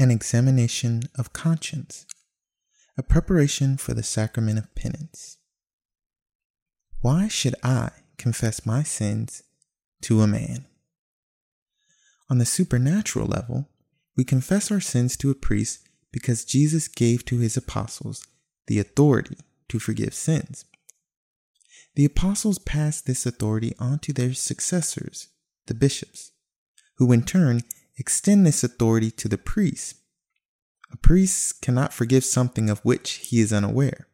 an examination of conscience, a preparation for the sacrament of penance. Why should I confess my sins to a man? On the supernatural level, we confess our sins to a priest because Jesus gave to his apostles the authority to forgive sins. The apostles passed this authority on to their successors, the bishops, who in turn extend this authority to the priests. A priest cannot forgive something of which he is unaware,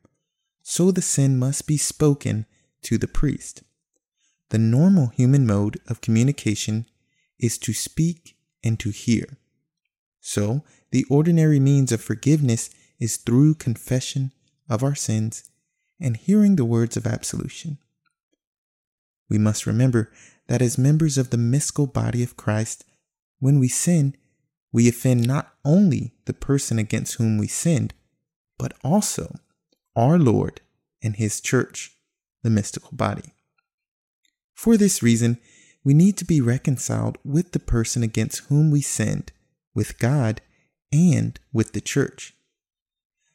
so the sin must be spoken to the priest. The normal human mode of communication is to speak and to hear. So, the ordinary means of forgiveness is through confession of our sins and hearing the words of absolution. We must remember that as members of the mystical body of Christ, when we sin, we offend not only the person against whom we sinned, but also our Lord and His church, the mystical body. For this reason, we need to be reconciled with the person against whom we sinned, with God, and with the church.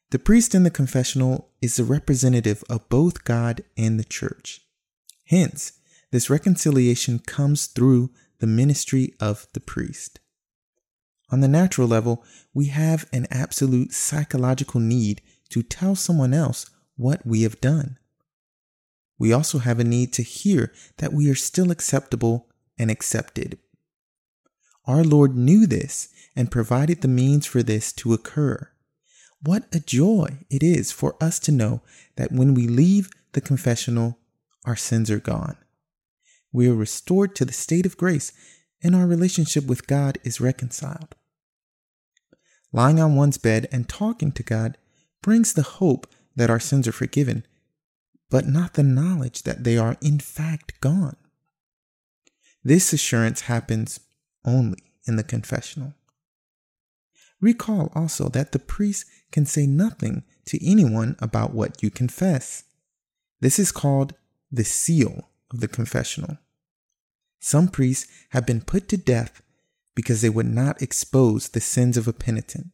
The priest in the confessional is the representative of both God and the church. Hence, this reconciliation comes through the ministry of the priest. On the natural level, we have an absolute psychological need to tell someone else what we have done. We also have a need to hear that we are still acceptable and accepted. Our Lord knew this and provided the means for this to occur. What a joy it is for us to know that when we leave the confessional, our sins are gone. We are restored to the state of grace and our relationship with God is reconciled. Lying on one's bed and talking to God brings the hope that our sins are forgiven, but not the knowledge that they are in fact gone. This assurance happens only in the confessional. Recall also that the priest can say nothing to anyone about what you confess. This is called the seal of the confessional. Some priests have been put to death because they would not expose the sins of a penitent.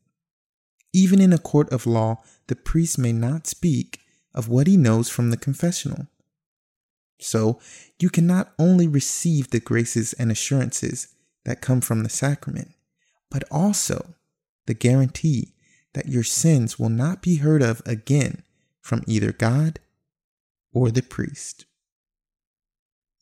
Even in a court of law, the priest may not speak of what he knows from the confessional. So, you can not only receive the graces and assurances that come from the sacrament, but also the guarantee that your sins will not be heard of again from either God or the priest.